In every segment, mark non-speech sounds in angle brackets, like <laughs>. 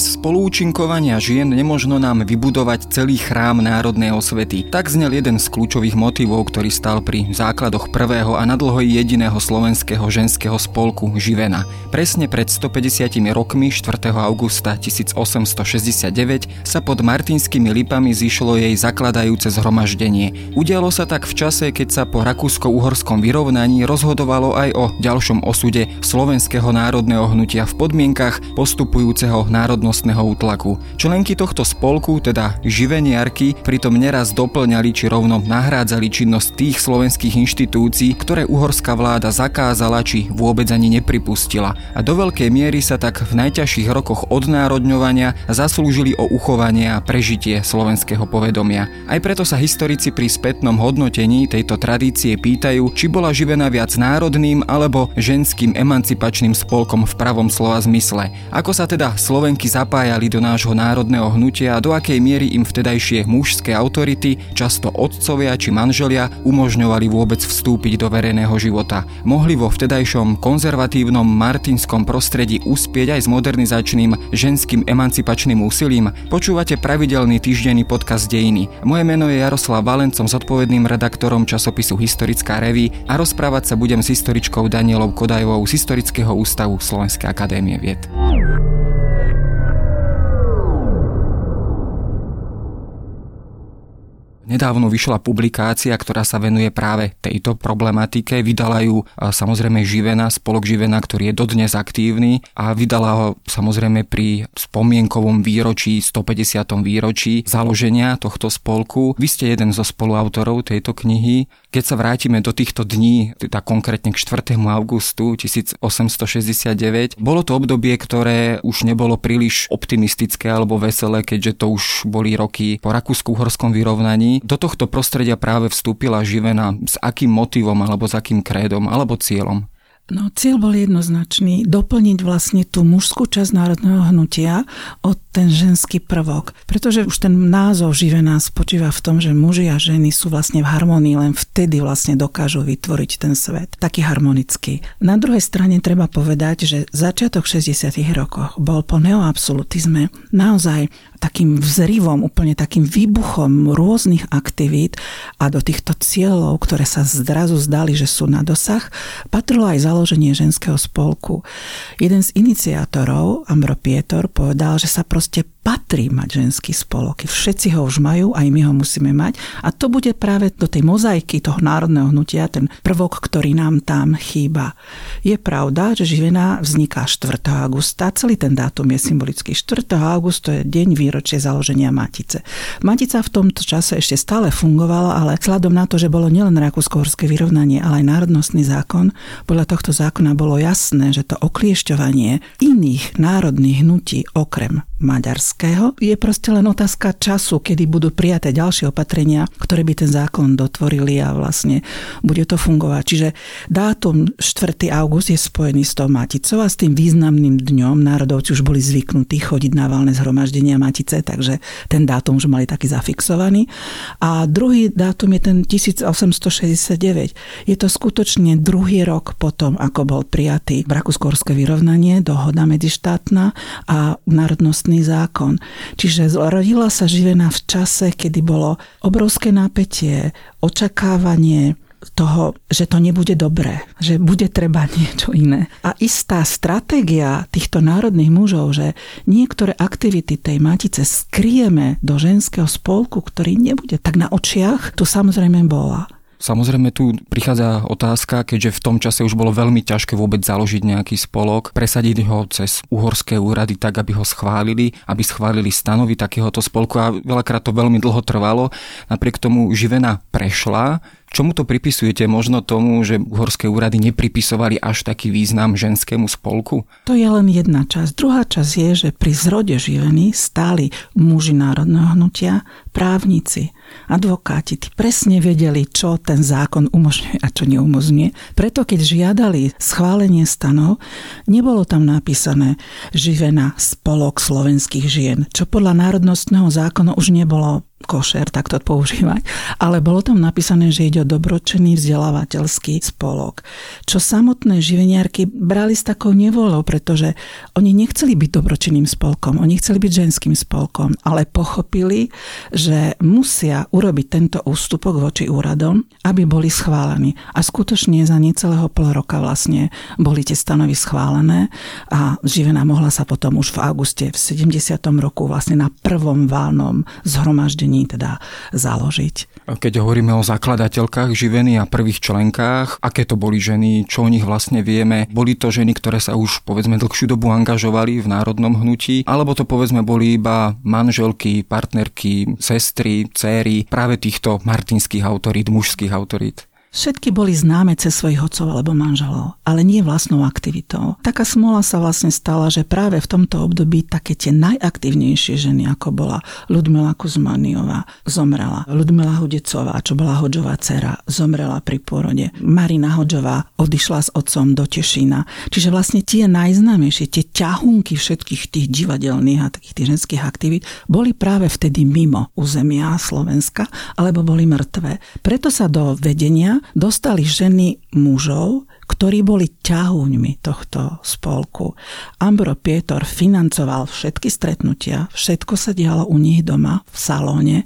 Bez spolúčinkovania žien nemožno nám vybudovať celý chrám národnej osvety. Tak znel jeden z kľúčových motivov, ktorý stal pri základoch prvého a nadlho jediného slovenského ženského spolku Živena. Presne pred 150 rokmi 4. augusta 1869 sa pod Martinskými lipami zišlo jej zakladajúce zhromaždenie. Udialo sa tak v čase, keď sa po rakúsko-uhorskom vyrovnaní rozhodovalo aj o ďalšom osude slovenského národného hnutia v podmienkach postupujúceho národného národnostného útlaku. Členky tohto spolku, teda živeniarky, pritom neraz doplňali či rovno nahrádzali činnosť tých slovenských inštitúcií, ktoré uhorská vláda zakázala či vôbec ani nepripustila. A do veľkej miery sa tak v najťažších rokoch odnárodňovania zaslúžili o uchovanie a prežitie slovenského povedomia. Aj preto sa historici pri spätnom hodnotení tejto tradície pýtajú, či bola živená viac národným alebo ženským emancipačným spolkom v pravom slova zmysle. Ako sa teda Slovenky zapájali do nášho národného hnutia a do akej miery im vtedajšie mužské autority, často otcovia či manželia, umožňovali vôbec vstúpiť do verejného života. Mohli vo vtedajšom konzervatívnom martinskom prostredí uspieť aj s modernizačným ženským emancipačným úsilím. Počúvate pravidelný týždenný podcast Dejiny. Moje meno je Jaroslav Valencom, zodpovedným redaktorom časopisu Historická reví a rozprávať sa budem s historičkou Danielou Kodajovou z Historického ústavu Slovenskej akadémie vied. Nedávno vyšla publikácia, ktorá sa venuje práve tejto problematike. Vydala ju samozrejme Živena, spolok Živena, ktorý je dodnes aktívny a vydala ho samozrejme pri spomienkovom výročí, 150. výročí založenia tohto spolku. Vy ste jeden zo spoluautorov tejto knihy. Keď sa vrátime do týchto dní, teda konkrétne k 4. augustu 1869, bolo to obdobie, ktoré už nebolo príliš optimistické alebo veselé, keďže to už boli roky po Rakúsku-Horskom vyrovnaní do tohto prostredia práve vstúpila Živena s akým motivom alebo s akým krédom alebo cieľom? No, cieľ bol jednoznačný, doplniť vlastne tú mužskú časť národného hnutia o ten ženský prvok. Pretože už ten názov živená spočíva v tom, že muži a ženy sú vlastne v harmonii, len vtedy vlastne dokážu vytvoriť ten svet. Taký harmonický. Na druhej strane treba povedať, že začiatok 60. rokoch bol po neoabsolutizme naozaj takým vzrivom, úplne takým výbuchom rôznych aktivít a do týchto cieľov, ktoré sa zrazu zdali, že sú na dosah, patrilo aj založenie ženského spolku. Jeden z iniciátorov, Ambro Pietor, povedal, že sa proste patrí mať ženský spolok. Všetci ho už majú, aj my ho musíme mať. A to bude práve do tej mozaiky toho národného hnutia ten prvok, ktorý nám tam chýba. Je pravda, že Živena vzniká 4. augusta. Celý ten dátum je symbolický. 4. augusta je deň výročie založenia Matice. Matica v tomto čase ešte stále fungovala, ale vzhľadom na to, že bolo nielen rakúsko-horské vyrovnanie, ale aj národnostný zákon, podľa tohto zákona bolo jasné, že to okliešťovanie iných národných hnutí okrem maďarského. Je proste len otázka času, kedy budú prijaté ďalšie opatrenia, ktoré by ten zákon dotvorili a vlastne bude to fungovať. Čiže dátum 4. august je spojený s tou Maticou a s tým významným dňom. Národovci už boli zvyknutí chodiť na valné zhromaždenia Matice, takže ten dátum už mali taký zafixovaný. A druhý dátum je ten 1869. Je to skutočne druhý rok potom, ako bol prijatý Rakúsko-Horské vyrovnanie, dohoda medzištátna a národnostný trestný zákon. Čiže rodila sa živená v čase, kedy bolo obrovské napätie, očakávanie, toho, že to nebude dobré, že bude treba <laughs> niečo iné. A istá stratégia týchto národných mužov, že niektoré aktivity tej matice skrieme do ženského spolku, ktorý nebude tak na očiach, tu samozrejme bola. Samozrejme tu prichádza otázka, keďže v tom čase už bolo veľmi ťažké vôbec založiť nejaký spolok, presadiť ho cez uhorské úrady tak, aby ho schválili, aby schválili stanovy takéhoto spolku a veľakrát to veľmi dlho trvalo. Napriek tomu živena prešla, Čomu to pripisujete? Možno tomu, že uhorské úrady nepripisovali až taký význam ženskému spolku? To je len jedna časť. Druhá časť je, že pri zrode živení stáli muži národného hnutia, právnici, advokáti. Tí presne vedeli, čo ten zákon umožňuje a čo neumožňuje. Preto keď žiadali schválenie stanov, nebolo tam napísané živená spolok slovenských žien, čo podľa národnostného zákona už nebolo košer takto používať, ale bolo tam napísané, že ide o dobročený vzdelávateľský spolok. Čo samotné živeniarky brali s takou nevolou, pretože oni nechceli byť dobročinným spolkom, oni chceli byť ženským spolkom, ale pochopili, že musia urobiť tento ústupok voči úradom, aby boli schválení. A skutočne za necelého pol roka vlastne boli tie stanovy schválené a Živena mohla sa potom už v auguste v 70. roku vlastne na prvom válnom zhromaždení založení teda založiť. Keď hovoríme o zakladateľkách živeny a prvých členkách, aké to boli ženy, čo o nich vlastne vieme? Boli to ženy, ktoré sa už povedzme dlhšiu dobu angažovali v národnom hnutí, alebo to povedzme boli iba manželky, partnerky, sestry, céry práve týchto martinských autorít, mužských autorít? Všetky boli známe cez svojich otcov alebo manželov, ale nie vlastnou aktivitou. Taká smola sa vlastne stala, že práve v tomto období také tie najaktívnejšie ženy, ako bola Ludmila Kuzmaniová, zomrela. Ludmila Hudecová, čo bola Hodžová dcera, zomrela pri pôrode. Marina Hodžová odišla s otcom do Tešína. Čiže vlastne tie najznámejšie, tie ťahunky všetkých tých divadelných a takých tých ženských aktivít boli práve vtedy mimo územia Slovenska, alebo boli mŕtve. Preto sa do vedenia dostali ženy mužov, ktorí boli ťahúňmi tohto spolku. Ambro Pietor financoval všetky stretnutia, všetko sa dialo u nich doma v salóne,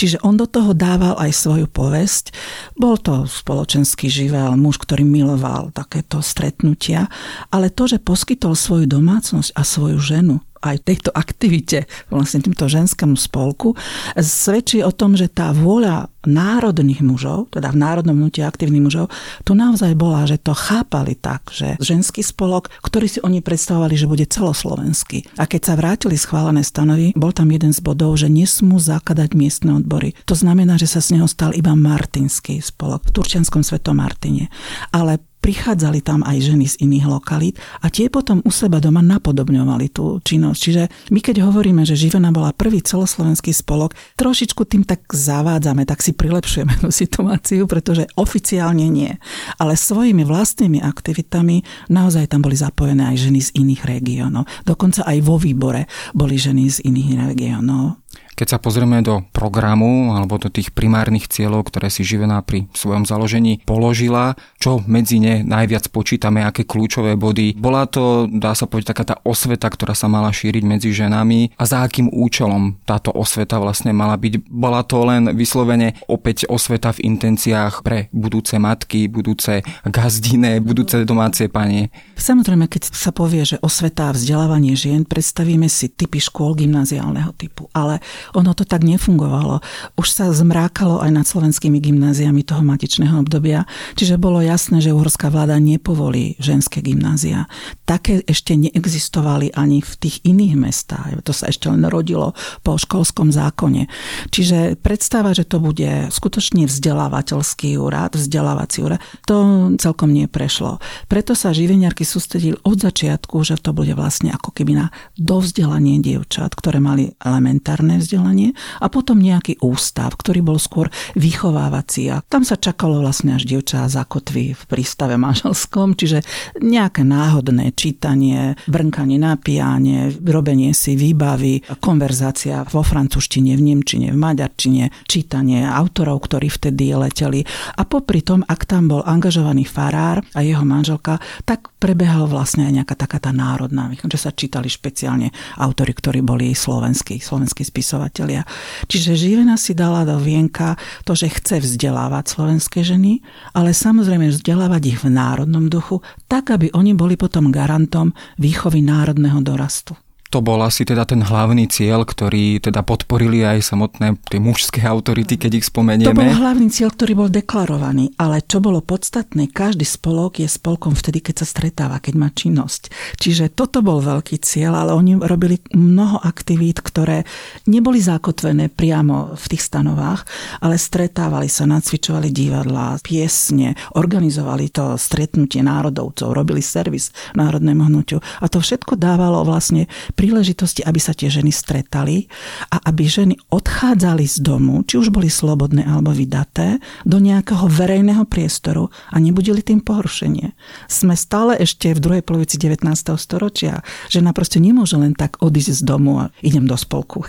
čiže on do toho dával aj svoju povesť. Bol to spoločenský živel, muž, ktorý miloval takéto stretnutia, ale to, že poskytol svoju domácnosť a svoju ženu aj tejto aktivite, vlastne týmto ženskému spolku, svedčí o tom, že tá vôľa národných mužov, teda v národnom hnutí aktívnych mužov, tu naozaj bola, že to chápali tak, že ženský spolok, ktorý si oni predstavovali, že bude celoslovenský. A keď sa vrátili schválené stanovy, bol tam jeden z bodov, že nesmú zakladať miestne odbory. To znamená, že sa z neho stal iba Martinský spolok v Turčianskom svetom Martine. Ale prichádzali tam aj ženy z iných lokalít a tie potom u seba doma napodobňovali tú činnosť. Čiže my keď hovoríme, že Živena bola prvý celoslovenský spolok, trošičku tým tak zavádzame, tak si prilepšujeme tú situáciu, pretože oficiálne nie. Ale svojimi vlastnými aktivitami naozaj tam boli zapojené aj ženy z iných regiónov. Dokonca aj vo výbore boli ženy z iných regiónov. Keď sa pozrieme do programu alebo do tých primárnych cieľov, ktoré si Živená pri svojom založení položila, čo medzi ne najviac počítame, aké kľúčové body. Bola to, dá sa povedať, taká tá osveta, ktorá sa mala šíriť medzi ženami a za akým účelom táto osveta vlastne mala byť. Bola to len vyslovene opäť osveta v intenciách pre budúce matky, budúce gazdine, budúce domáce panie. Samozrejme, keď sa povie, že osveta a vzdelávanie žien, predstavíme si typy škôl gymnáziálneho typu. Ale ono to tak nefungovalo. Už sa zmrákalo aj nad slovenskými gymnáziami toho matičného obdobia, čiže bolo jasné, že uhorská vláda nepovolí ženské gymnázia. Také ešte neexistovali ani v tých iných mestách. To sa ešte len rodilo po školskom zákone. Čiže predstava, že to bude skutočne vzdelávateľský úrad, vzdelávací úrad, to celkom neprešlo. Preto sa živeniarky sústredili od začiatku, že to bude vlastne ako keby na dovzdelanie dievčat, ktoré mali elementárne vzdelanie vzdelanie a potom nejaký ústav, ktorý bol skôr vychovávací. A tam sa čakalo vlastne až dievča zakotví v prístave manželskom, čiže nejaké náhodné čítanie, brnkanie na piane, robenie si výbavy, konverzácia vo francúzštine, v nemčine, v maďarčine, čítanie autorov, ktorí vtedy leteli. A popri tom, ak tam bol angažovaný farár a jeho manželka, tak prebehal vlastne aj nejaká taká tá národná, že sa čítali špeciálne autory, ktorí boli slovenskí, slovenskí spisovateľi vzdelávateľia. Čiže Živena si dala do vienka to, že chce vzdelávať slovenské ženy, ale samozrejme vzdelávať ich v národnom duchu, tak aby oni boli potom garantom výchovy národného dorastu to bol asi teda ten hlavný cieľ, ktorý teda podporili aj samotné tie mužské autority, keď ich spomenieme. To bol hlavný cieľ, ktorý bol deklarovaný, ale čo bolo podstatné, každý spolok je spolkom vtedy, keď sa stretáva, keď má činnosť. Čiže toto bol veľký cieľ, ale oni robili mnoho aktivít, ktoré neboli zakotvené priamo v tých stanovách, ale stretávali sa, nacvičovali divadlá, piesne, organizovali to stretnutie národovcov, robili servis národnému hnutiu a to všetko dávalo vlastne príležitosti, aby sa tie ženy stretali a aby ženy odchádzali z domu, či už boli slobodné alebo vydaté, do nejakého verejného priestoru a nebudili tým pohoršenie. Sme stále ešte v druhej polovici 19. storočia. Žena proste nemôže len tak odísť z domu a idem do spolku.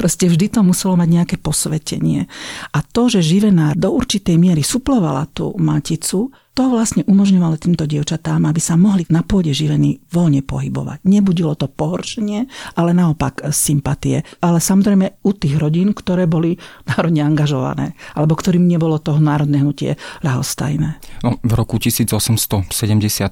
Proste vždy to muselo mať nejaké posvetenie. A to, že živená do určitej miery suplovala tú maticu, to vlastne umožňovalo týmto dievčatám, aby sa mohli na pôde živení voľne pohybovať. Nebudilo to pohoršenie, ale naopak sympatie. Ale samozrejme u tých rodín, ktoré boli <laughs> národne angažované, alebo ktorým nebolo toho národné hnutie ľahostajné. No, v roku 1875,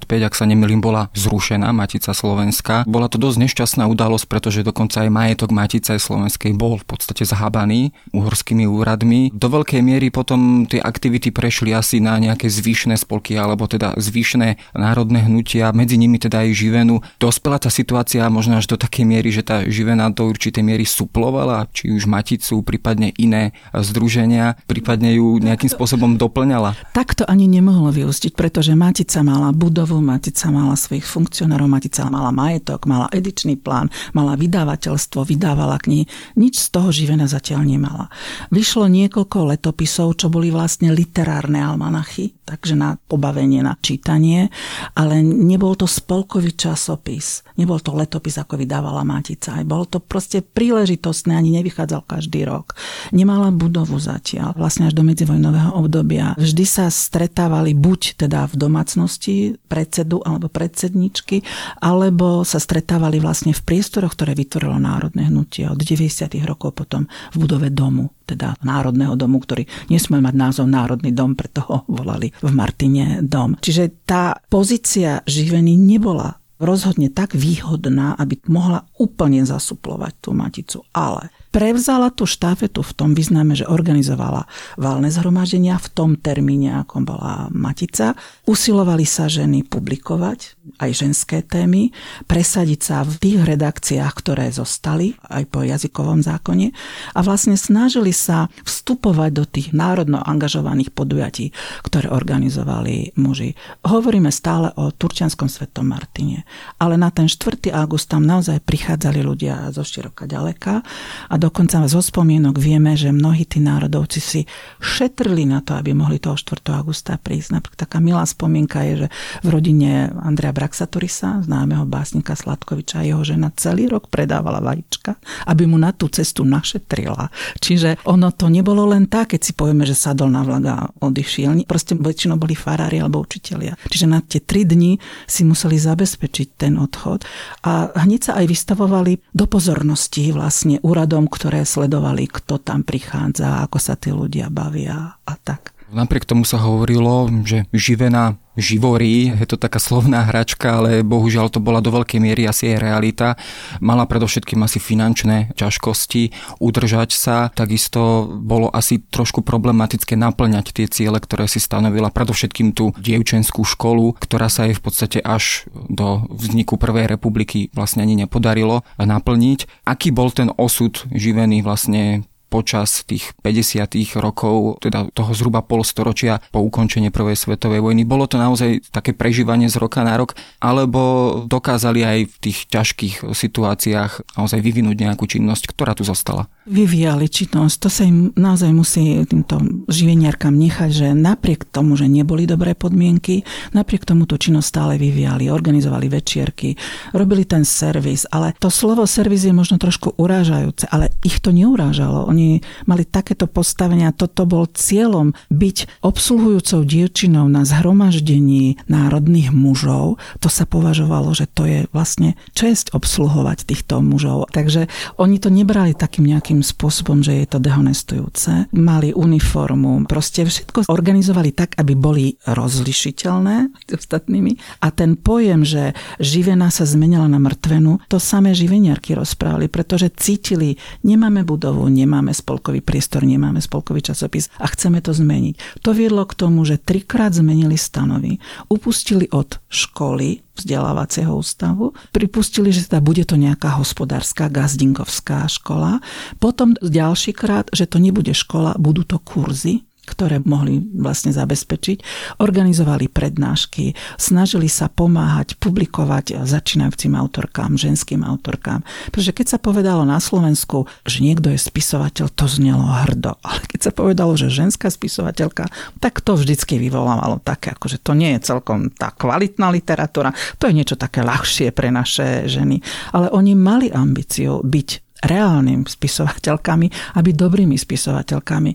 ak sa nemýlim, bola zrušená Matica Slovenska. Bola to dosť nešťastná udalosť, pretože dokonca aj majetok Matice Slovenskej bol v podstate zahábaný uhorskými úradmi. Do veľkej miery potom tie aktivity prešli asi na nejaké zvyšné spolky alebo teda zvyšné národné hnutia, medzi nimi teda aj živenu. Dospela tá situácia možno až do takej miery, že tá živena do určitej miery suplovala, či už Maticu, prípadne iné združenia, prípadne ju nejakým spôsobom doplňala. Tak to ani nemohlo vyústiť, pretože Matica mala budovu, Matica mala svojich funkcionárov, Matica mala majetok, mala edičný plán, mala vydavateľstvo, vydávala knihy. Nič z toho živena zatiaľ nemala. Vyšlo niekoľko letopisov, čo boli vlastne literárne almanachy, takže na pobavenie, na čítanie, ale nebol to spolkový časopis, nebol to letopis, ako vydávala Matica. Bol to proste príležitostné, ani nevychádzal každý rok. Nemala budovu zatiaľ, vlastne až do medzivojnového obdobia. Vždy sa stretávali buď teda v domácnosti predsedu alebo predsedničky, alebo sa stretávali vlastne v priestoroch, ktoré vytvorilo Národné hnutie od 90. rokov potom v budove domu teda Národného domu, ktorý nesmel mať názov Národný dom, preto ho volali v Martine dom. Čiže tá pozícia živení nebola rozhodne tak výhodná, aby mohla úplne zasuplovať tú maticu. Ale prevzala tú štafetu v tom význame, že organizovala valné zhromaždenia v tom termíne, ako bola Matica. Usilovali sa ženy publikovať aj ženské témy, presadiť sa v tých redakciách, ktoré zostali, aj po jazykovom zákone a vlastne snažili sa vstupovať do tých národno angažovaných podujatí, ktoré organizovali muži. Hovoríme stále o Turčianskom svetom Martine, ale na ten 4. august tam naozaj prichádzali ľudia zo široka ďaleka a dokonca zo spomienok vieme, že mnohí tí národovci si šetrili na to, aby mohli toho 4. augusta prísť. Napríklad taká milá spomienka je, že v rodine Andrea Braxatorisa, známeho básnika Sladkoviča, jeho žena celý rok predávala vajíčka, aby mu na tú cestu našetrila. Čiže ono to nebolo len tak, keď si povieme, že sadol na vlak a odišiel. Proste väčšinou boli farári alebo učitelia. Čiže na tie tri dni si museli zabezpečiť ten odchod a hneď sa aj vystavovali do pozornosti vlastne úradom, ktoré sledovali, kto tam prichádza, ako sa tí ľudia bavia a tak. Napriek tomu sa hovorilo, že živená živorí, je to taká slovná hračka, ale bohužiaľ to bola do veľkej miery asi aj realita. Mala predovšetkým asi finančné ťažkosti udržať sa, takisto bolo asi trošku problematické naplňať tie ciele, ktoré si stanovila, predovšetkým tú dievčenskú školu, ktorá sa jej v podstate až do vzniku Prvej republiky vlastne ani nepodarilo naplniť. Aký bol ten osud živený vlastne počas tých 50. rokov, teda toho zhruba polstoročia po ukončení Prvej svetovej vojny. Bolo to naozaj také prežívanie z roka na rok, alebo dokázali aj v tých ťažkých situáciách naozaj vyvinúť nejakú činnosť, ktorá tu zostala? vyvíjali činnosť. To sa im naozaj musí týmto živeniarkám nechať, že napriek tomu, že neboli dobré podmienky, napriek tomu tú činnosť stále vyvíjali, organizovali večierky, robili ten servis, ale to slovo servis je možno trošku urážajúce, ale ich to neurážalo. Oni mali takéto postavenia, toto bol cieľom byť obsluhujúcou dievčinou na zhromaždení národných mužov. To sa považovalo, že to je vlastne čest obsluhovať týchto mužov. Takže oni to nebrali takým nejakým spôsobom, že je to dehonestujúce. Mali uniformu, proste všetko organizovali tak, aby boli rozlišiteľné ostatnými. A ten pojem, že živená sa zmenila na mŕtvenu, to samé živeniarky rozprávali, pretože cítili, nemáme budovu, nemáme spolkový priestor, nemáme spolkový časopis a chceme to zmeniť. To viedlo k tomu, že trikrát zmenili stanovy, upustili od školy, vzdelávacieho ústavu. Pripustili, že teda bude to nejaká hospodárska gazdinkovská škola. Potom ďalší krát, že to nebude škola, budú to kurzy ktoré mohli vlastne zabezpečiť. Organizovali prednášky, snažili sa pomáhať, publikovať začínajúcim autorkám, ženským autorkám. Pretože keď sa povedalo na Slovensku, že niekto je spisovateľ, to znelo hrdo. Ale keď sa povedalo, že ženská spisovateľka, tak to vždycky vyvolávalo také, ako že to nie je celkom tá kvalitná literatúra, to je niečo také ľahšie pre naše ženy. Ale oni mali ambíciu byť reálnym spisovateľkami a byť dobrými spisovateľkami.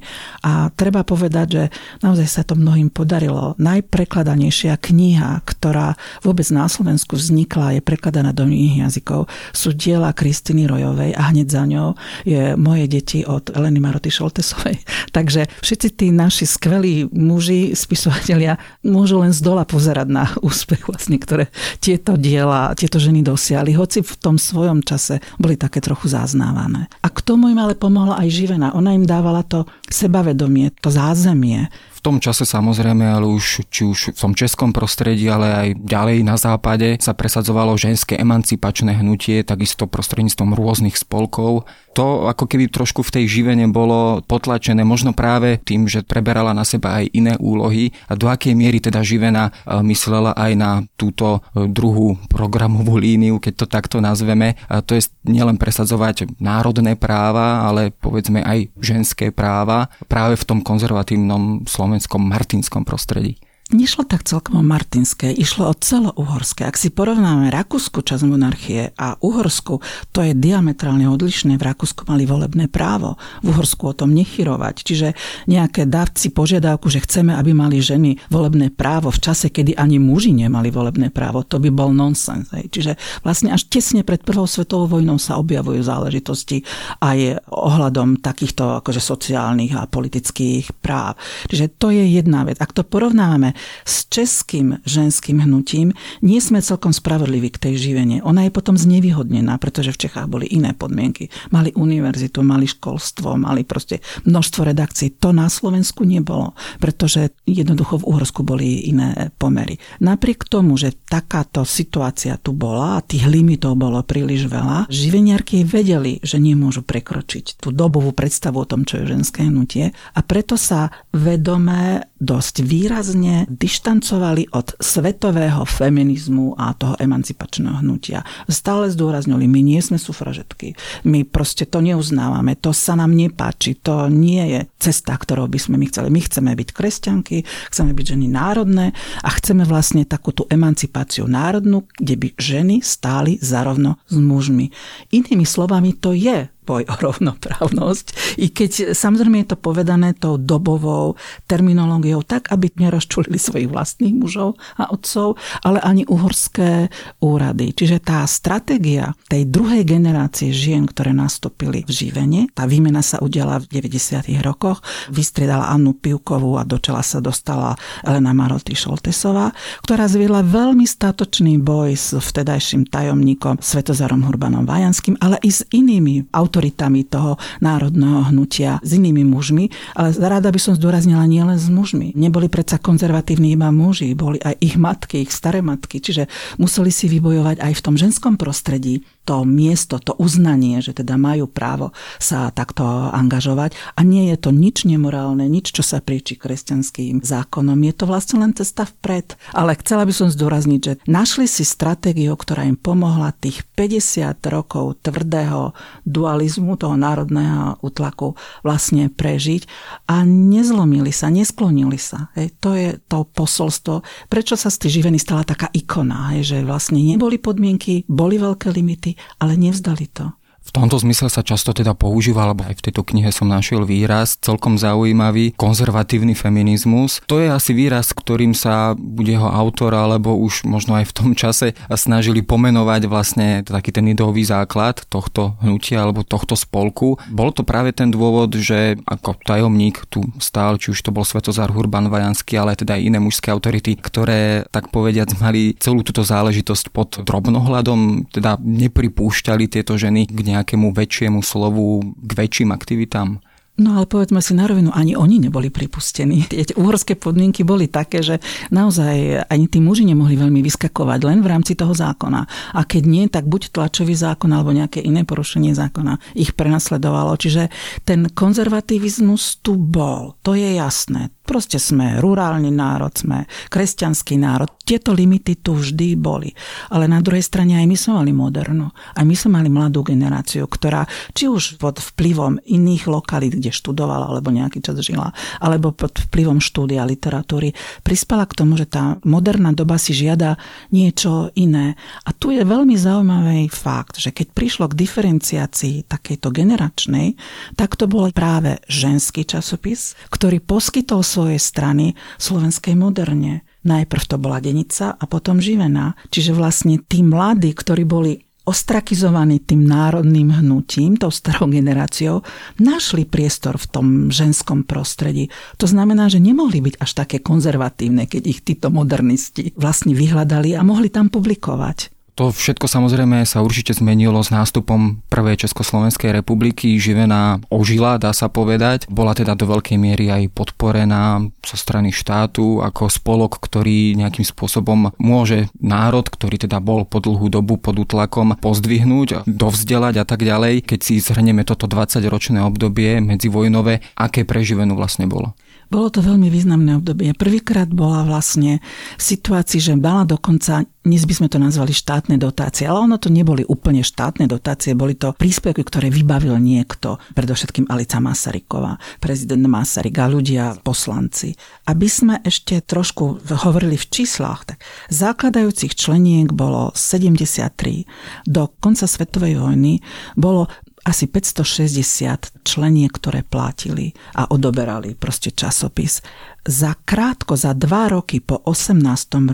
A treba povedať, že naozaj sa to mnohým podarilo. Najprekladanejšia kniha, ktorá vôbec na Slovensku vznikla, je prekladaná do iných jazykov, sú diela Kristiny Rojovej a hneď za ňou je Moje deti od Eleny Maroty Šoltesovej. <laughs> Takže všetci tí naši skvelí muži, spisovatelia, môžu len z dola pozerať na úspech, vlastne, ktoré tieto diela, tieto ženy dosiahli, hoci v tom svojom čase boli také trochu záznamné spoznávané. A k tomu im ale pomohla aj živena. Ona im dávala to sebavedomie, to zázemie tom čase samozrejme, ale už či už v tom českom prostredí, ale aj ďalej na západe sa presadzovalo ženské emancipačné hnutie, takisto prostredníctvom rôznych spolkov. To ako keby trošku v tej živene bolo potlačené, možno práve tým, že preberala na seba aj iné úlohy a do akej miery teda živena e, myslela aj na túto e, druhú programovú líniu, keď to takto nazveme. A to je nielen presadzovať národné práva, ale povedzme aj ženské práva práve v tom konzervatívnom Slovensku slovenskom martinskom prostredí. Nešlo tak celkom o martinské, išlo o celouhorské. Ak si porovnáme Rakúsku časť monarchie a Uhorsku, to je diametrálne odlišné. V Rakúsku mali volebné právo, v Uhorsku o tom nechyrovať. Čiže nejaké dávci požiadavku, že chceme, aby mali ženy volebné právo v čase, kedy ani muži nemali volebné právo, to by bol nonsens. Čiže vlastne až tesne pred prvou svetovou vojnou sa objavujú záležitosti aj ohľadom takýchto akože sociálnych a politických práv. Čiže to je jedna vec. Ak to porovnáme s českým ženským hnutím, nie sme celkom spravodliví k tej živene. Ona je potom znevýhodnená, pretože v Čechách boli iné podmienky. Mali univerzitu, mali školstvo, mali proste množstvo redakcií. To na Slovensku nebolo, pretože jednoducho v Uhorsku boli iné pomery. Napriek tomu, že takáto situácia tu bola a tých limitov bolo príliš veľa, živeniarky vedeli, že nemôžu prekročiť tú dobovú predstavu o tom, čo je ženské hnutie a preto sa vedomé dosť výrazne dištancovali od svetového feminizmu a toho emancipačného hnutia. Stále zdôraznili, my nie sme sufražetky, my proste to neuznávame, to sa nám nepáči, to nie je cesta, ktorou by sme my chceli. My chceme byť kresťanky, chceme byť ženy národné a chceme vlastne takú tú emancipáciu národnú, kde by ženy stáli zarovno s mužmi. Inými slovami, to je boj o rovnoprávnosť, i keď samozrejme je to povedané tou dobovou terminológiou tak, aby nerozčulili svojich vlastných mužov a otcov, ale ani uhorské úrady. Čiže tá stratégia tej druhej generácie žien, ktoré nastúpili v živene, tá výmena sa udiala v 90. rokoch, vystriedala Annu Pivkovú a do čela sa dostala Elena Maroty Šoltesová, ktorá zviedla veľmi statočný boj s vtedajším tajomníkom Svetozarom Hurbanom Vajanským, ale i s inými autorami autoritami toho národného hnutia s inými mužmi, ale rada by som zdôraznila nielen s mužmi. Neboli predsa konzervatívni iba muži, boli aj ich matky, ich staré matky, čiže museli si vybojovať aj v tom ženskom prostredí to miesto, to uznanie, že teda majú právo sa takto angažovať a nie je to nič nemorálne, nič, čo sa prieči kresťanským zákonom. Je to vlastne len cesta vpred. Ale chcela by som zdôrazniť, že našli si stratégiu, ktorá im pomohla tých 50 rokov tvrdého dualizmu, toho národného útlaku vlastne prežiť a nezlomili sa, nesklonili sa. Hej. To je to posolstvo, prečo sa z tých živení stala taká ikona, hej, že vlastne neboli podmienky, boli veľké limity ale nevzdali to. V tomto zmysle sa často teda používa, alebo aj v tejto knihe som našiel výraz, celkom zaujímavý, konzervatívny feminizmus. To je asi výraz, ktorým sa bude jeho autor, alebo už možno aj v tom čase snažili pomenovať vlastne taký ten ideový základ tohto hnutia alebo tohto spolku. Bol to práve ten dôvod, že ako tajomník tu stál, či už to bol Svetozár Hurban Vajanský, ale teda aj iné mužské autority, ktoré tak povediac mali celú túto záležitosť pod drobnohľadom, teda nepripúšťali tieto ženy k nejakému väčšiemu slovu, k väčším aktivitám? No ale povedzme si na rovinu, ani oni neboli pripustení. Tie uhorské podmienky boli také, že naozaj ani tí muži nemohli veľmi vyskakovať len v rámci toho zákona. A keď nie, tak buď tlačový zákon alebo nejaké iné porušenie zákona ich prenasledovalo. Čiže ten konzervativizmus tu bol, to je jasné. Proste sme rurálny národ, sme kresťanský národ. Tieto limity tu vždy boli. Ale na druhej strane aj my sme mali modernu. Aj my sme mali mladú generáciu, ktorá či už pod vplyvom iných lokalít, kde študovala alebo nejaký čas žila, alebo pod vplyvom štúdia literatúry, prispela k tomu, že tá moderná doba si žiada niečo iné. A tu je veľmi zaujímavý fakt, že keď prišlo k diferenciácii takejto generačnej, tak to bol práve ženský časopis, ktorý poskytol svojej strany slovenskej moderne. Najprv to bola Denica a potom Živená. Čiže vlastne tí mladí, ktorí boli ostrakizovaní tým národným hnutím, tou starou generáciou, našli priestor v tom ženskom prostredí. To znamená, že nemohli byť až také konzervatívne, keď ich títo modernisti vlastne vyhľadali a mohli tam publikovať. To všetko samozrejme sa určite zmenilo s nástupom prvej Československej republiky. Živená ožila, dá sa povedať. Bola teda do veľkej miery aj podporená zo strany štátu ako spolok, ktorý nejakým spôsobom môže národ, ktorý teda bol po dlhú dobu pod útlakom, pozdvihnúť, dovzdelať a tak ďalej. Keď si zhrnieme toto 20-ročné obdobie medzivojnové, aké pre Živenú vlastne bolo? Bolo to veľmi významné obdobie. Prvýkrát bola vlastne v situácii, že mala dokonca, dnes by sme to nazvali štátne dotácie, ale ono to neboli úplne štátne dotácie, boli to príspevky, ktoré vybavil niekto, predovšetkým Alica Masaryková, prezident Masaryk a ľudia, poslanci. Aby sme ešte trošku hovorili v číslach, tak zakladajúcich členiek bolo 73. Do konca svetovej vojny bolo asi 560 členiek, ktoré platili a odoberali proste časopis za krátko, za dva roky po 18.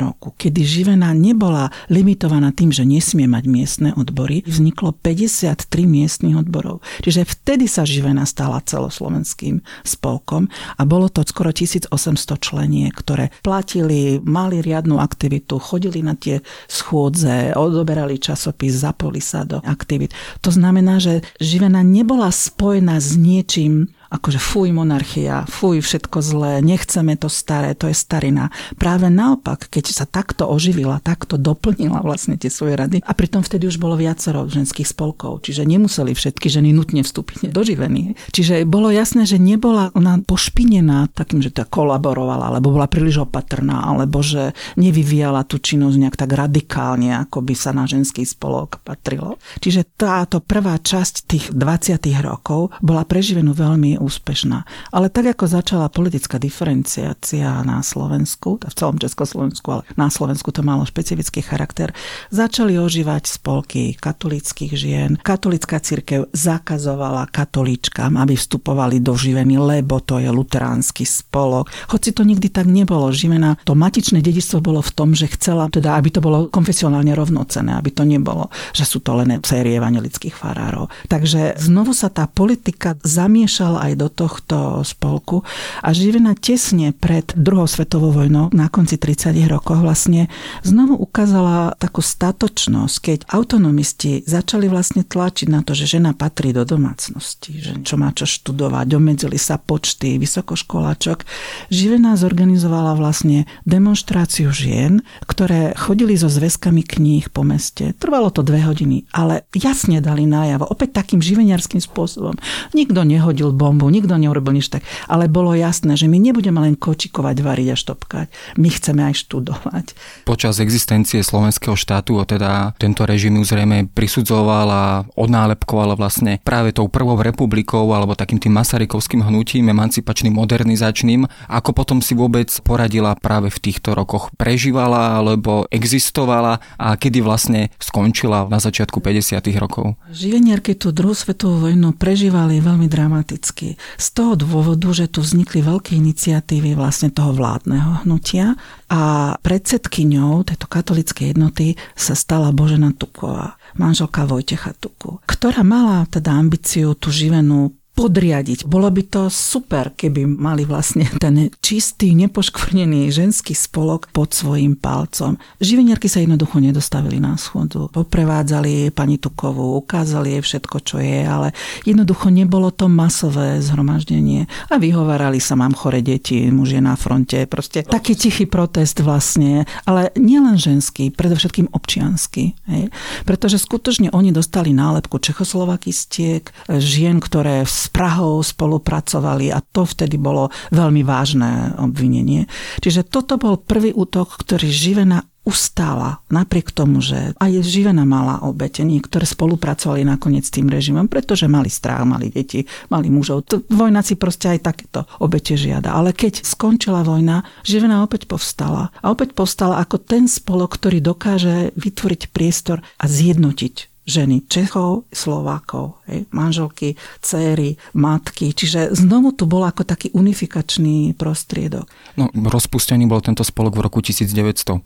roku, kedy Živena nebola limitovaná tým, že nesmie mať miestne odbory, vzniklo 53 miestnych odborov. Čiže vtedy sa Živena stala celoslovenským spolkom a bolo to skoro 1800 členie, ktoré platili, mali riadnu aktivitu, chodili na tie schôdze, odoberali časopis, zapoli sa do aktivít. To znamená, že Živena nebola spojená s niečím, akože fuj monarchia, fuj všetko zlé, nechceme to staré, to je starina. Práve naopak, keď sa takto oživila, takto doplnila vlastne tie svoje rady a pritom vtedy už bolo viacero ženských spolkov, čiže nemuseli všetky ženy nutne vstúpiť do živení. Čiže bolo jasné, že nebola ona pošpinená takým, že to kolaborovala, alebo bola príliš opatrná, alebo že nevyvíjala tú činnosť nejak tak radikálne, ako by sa na ženský spolok patrilo. Čiže táto prvá časť tých 20. rokov bola preživenú veľmi úspešná. Ale tak ako začala politická diferenciácia na Slovensku, v celom Československu, ale na Slovensku to malo špecifický charakter, začali ožívať spolky katolických žien. Katolická církev zakazovala katolíčkam, aby vstupovali do živeny, lebo to je luteránsky spolok. Hoci to nikdy tak nebolo. Živena, to matičné dedičstvo bolo v tom, že chcela, teda, aby to bolo konfesionálne rovnocené, aby to nebolo, že sú to len série evangelických farárov. Takže znovu sa tá politika zamiešala aj aj do tohto spolku. A Živina tesne pred druhou svetovou vojnou, na konci 30 rokov vlastne, znovu ukázala takú statočnosť, keď autonomisti začali vlastne tlačiť na to, že žena patrí do domácnosti, že čo má čo študovať, obmedzili sa počty vysokoškoláčok. Živina zorganizovala vlastne demonstráciu žien, ktoré chodili so zväzkami kníh po meste. Trvalo to dve hodiny, ale jasne dali najavo, opäť takým živeniarským spôsobom. Nikto nehodil bombu bombu, nikto neurobil nič tak. Ale bolo jasné, že my nebudeme len kočikovať, variť a štopkať. My chceme aj študovať. Počas existencie slovenského štátu teda tento režim zrejme prisudzoval a odnálepkoval vlastne práve tou prvou republikou alebo takým tým masarykovským hnutím, emancipačným, modernizačným. Ako potom si vôbec poradila práve v týchto rokoch? Prežívala alebo existovala a kedy vlastne skončila na začiatku 50. rokov? Živeniarky tú druhú svetovú vojnu prežívali veľmi dramaticky z toho dôvodu, že tu vznikli veľké iniciatívy vlastne toho vládneho hnutia a predsedkyňou tejto katolíckej jednoty sa stala Božena Tuková, manželka Vojtecha Tuku, ktorá mala teda ambíciu tú živenú podriadiť. Bolo by to super, keby mali vlastne ten čistý, nepoškvrnený ženský spolok pod svojim palcom. Živeniarky sa jednoducho nedostavili na schodu. Poprevádzali pani Tukovú, ukázali jej všetko, čo je, ale jednoducho nebolo to masové zhromaždenie. A vyhovárali sa, mám chore deti, muž je na fronte. Proste taký tichý protest vlastne, ale nielen ženský, predovšetkým občiansky. Hej? Pretože skutočne oni dostali nálepku Čechoslovakistiek, žien, ktoré s Prahou spolupracovali a to vtedy bolo veľmi vážne obvinenie. Čiže toto bol prvý útok, ktorý Živena ustála, napriek tomu, že aj Živena mala obete, niektoré spolupracovali nakoniec s tým režimom, pretože mali strach, mali deti, mali mužov. Vojnaci proste aj takéto obete žiada. Ale keď skončila vojna, Živena opäť povstala. A opäť povstala ako ten spolok, ktorý dokáže vytvoriť priestor a zjednotiť ženy Čechov, Slovákov, hej, manželky, céry, matky. Čiže znovu tu bol ako taký unifikačný prostriedok. No, rozpustený bol tento spolok v roku 1950.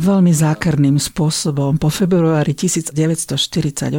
Veľmi zákerným spôsobom. Po februári 1948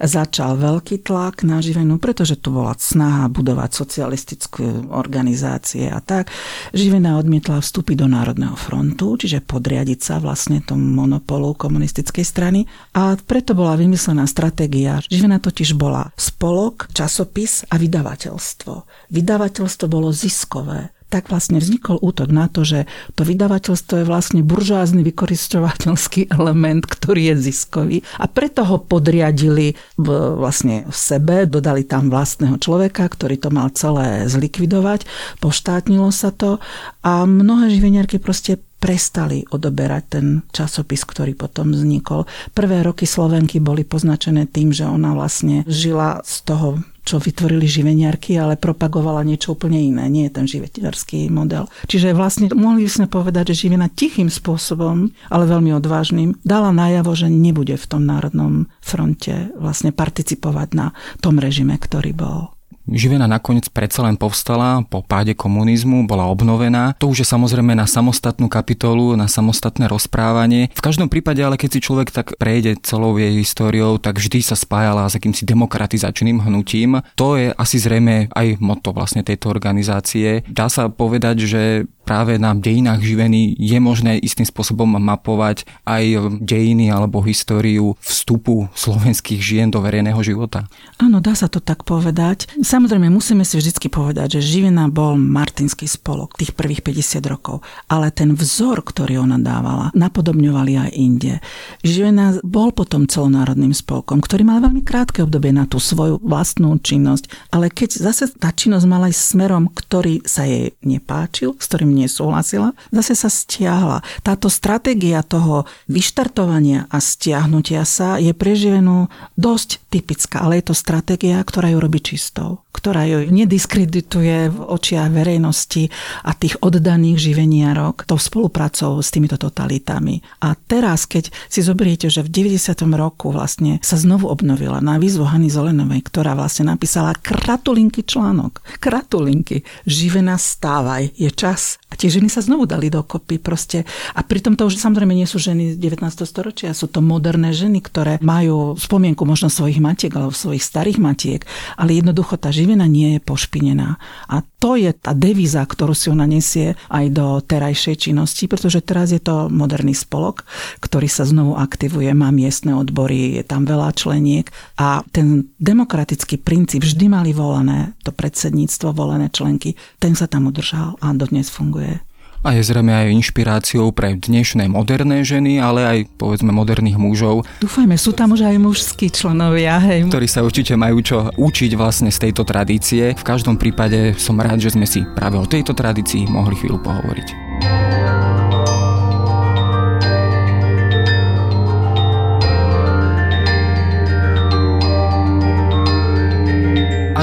začal veľký tlak na Živenu, pretože tu bola snaha budovať socialistickú organizácie a tak. Živena odmietla vstúpiť do Národného frontu, čiže podriadiť sa vlastne tomu monopolu komunistickej strany a preto to bola vymyslená stratégia. Živena totiž bola spolok, časopis a vydavateľstvo. Vydavateľstvo bolo ziskové tak vlastne vznikol útok na to, že to vydavateľstvo je vlastne buržoázny vykoristovateľský <laughs> element, ktorý je ziskový a preto ho podriadili v, vlastne v sebe, dodali tam vlastného človeka, ktorý to mal celé zlikvidovať, poštátnilo sa to a mnohé živeniarky proste prestali odoberať ten časopis, ktorý potom vznikol. Prvé roky Slovenky boli poznačené tým, že ona vlastne žila z toho čo vytvorili živeniarky, ale propagovala niečo úplne iné, nie je ten živeniarský model. Čiže vlastne mohli sme povedať, že živena tichým spôsobom, ale veľmi odvážnym, dala najavo, že nebude v tom národnom fronte vlastne participovať na tom režime, ktorý bol. Živena nakoniec predsa len povstala po páde komunizmu, bola obnovená. To už je samozrejme na samostatnú kapitolu, na samostatné rozprávanie. V každom prípade, ale keď si človek tak prejde celou jej históriou, tak vždy sa spájala s akýmsi demokratizačným hnutím. To je asi zrejme aj motto vlastne tejto organizácie. Dá sa povedať, že práve na dejinách živení je možné istým spôsobom mapovať aj dejiny alebo históriu vstupu slovenských žien do verejného života? Áno, dá sa to tak povedať. Samozrejme, musíme si vždy povedať, že Živina bol Martinský spolok tých prvých 50 rokov, ale ten vzor, ktorý ona dávala, napodobňovali aj inde. Živina bol potom celonárodným spolkom, ktorý mal veľmi krátke obdobie na tú svoju vlastnú činnosť, ale keď zase tá činnosť mala aj smerom, ktorý sa jej nepáčil, s ktorým nesúhlasila, zase sa stiahla. Táto stratégia toho vyštartovania a stiahnutia sa je pre živenu dosť typická, ale je to stratégia, ktorá ju robí čistou, ktorá ju nediskredituje v očiach verejnosti a tých oddaných živeniarok tou spolupracou s týmito totalitami. A teraz, keď si zoberiete, že v 90. roku vlastne sa znovu obnovila na výzvu Hany Zolenovej, ktorá vlastne napísala kratulinky článok. Kratulinky. Živena stávaj, je čas. A tie ženy sa znovu dali dokopy proste. A pritom to už samozrejme nie sú ženy z 19. storočia, sú to moderné ženy, ktoré majú spomienku možno svojich matiek alebo svojich starých matiek, ale jednoducho tá živina nie je pošpinená. A to je tá devíza, ktorú si ona nesie aj do terajšej činnosti, pretože teraz je to moderný spolok, ktorý sa znovu aktivuje, má miestne odbory, je tam veľa členiek a ten demokratický princíp vždy mali volené, to predsedníctvo, volené členky, ten sa tam udržal a dodnes funguje a je zrejme aj inšpiráciou pre dnešné moderné ženy, ale aj povedzme moderných mužov. Dúfajme, sú tam už aj mužskí členovia, hej. Ktorí sa určite majú čo učiť vlastne z tejto tradície. V každom prípade som rád, že sme si práve o tejto tradícii mohli chvíľu pohovoriť.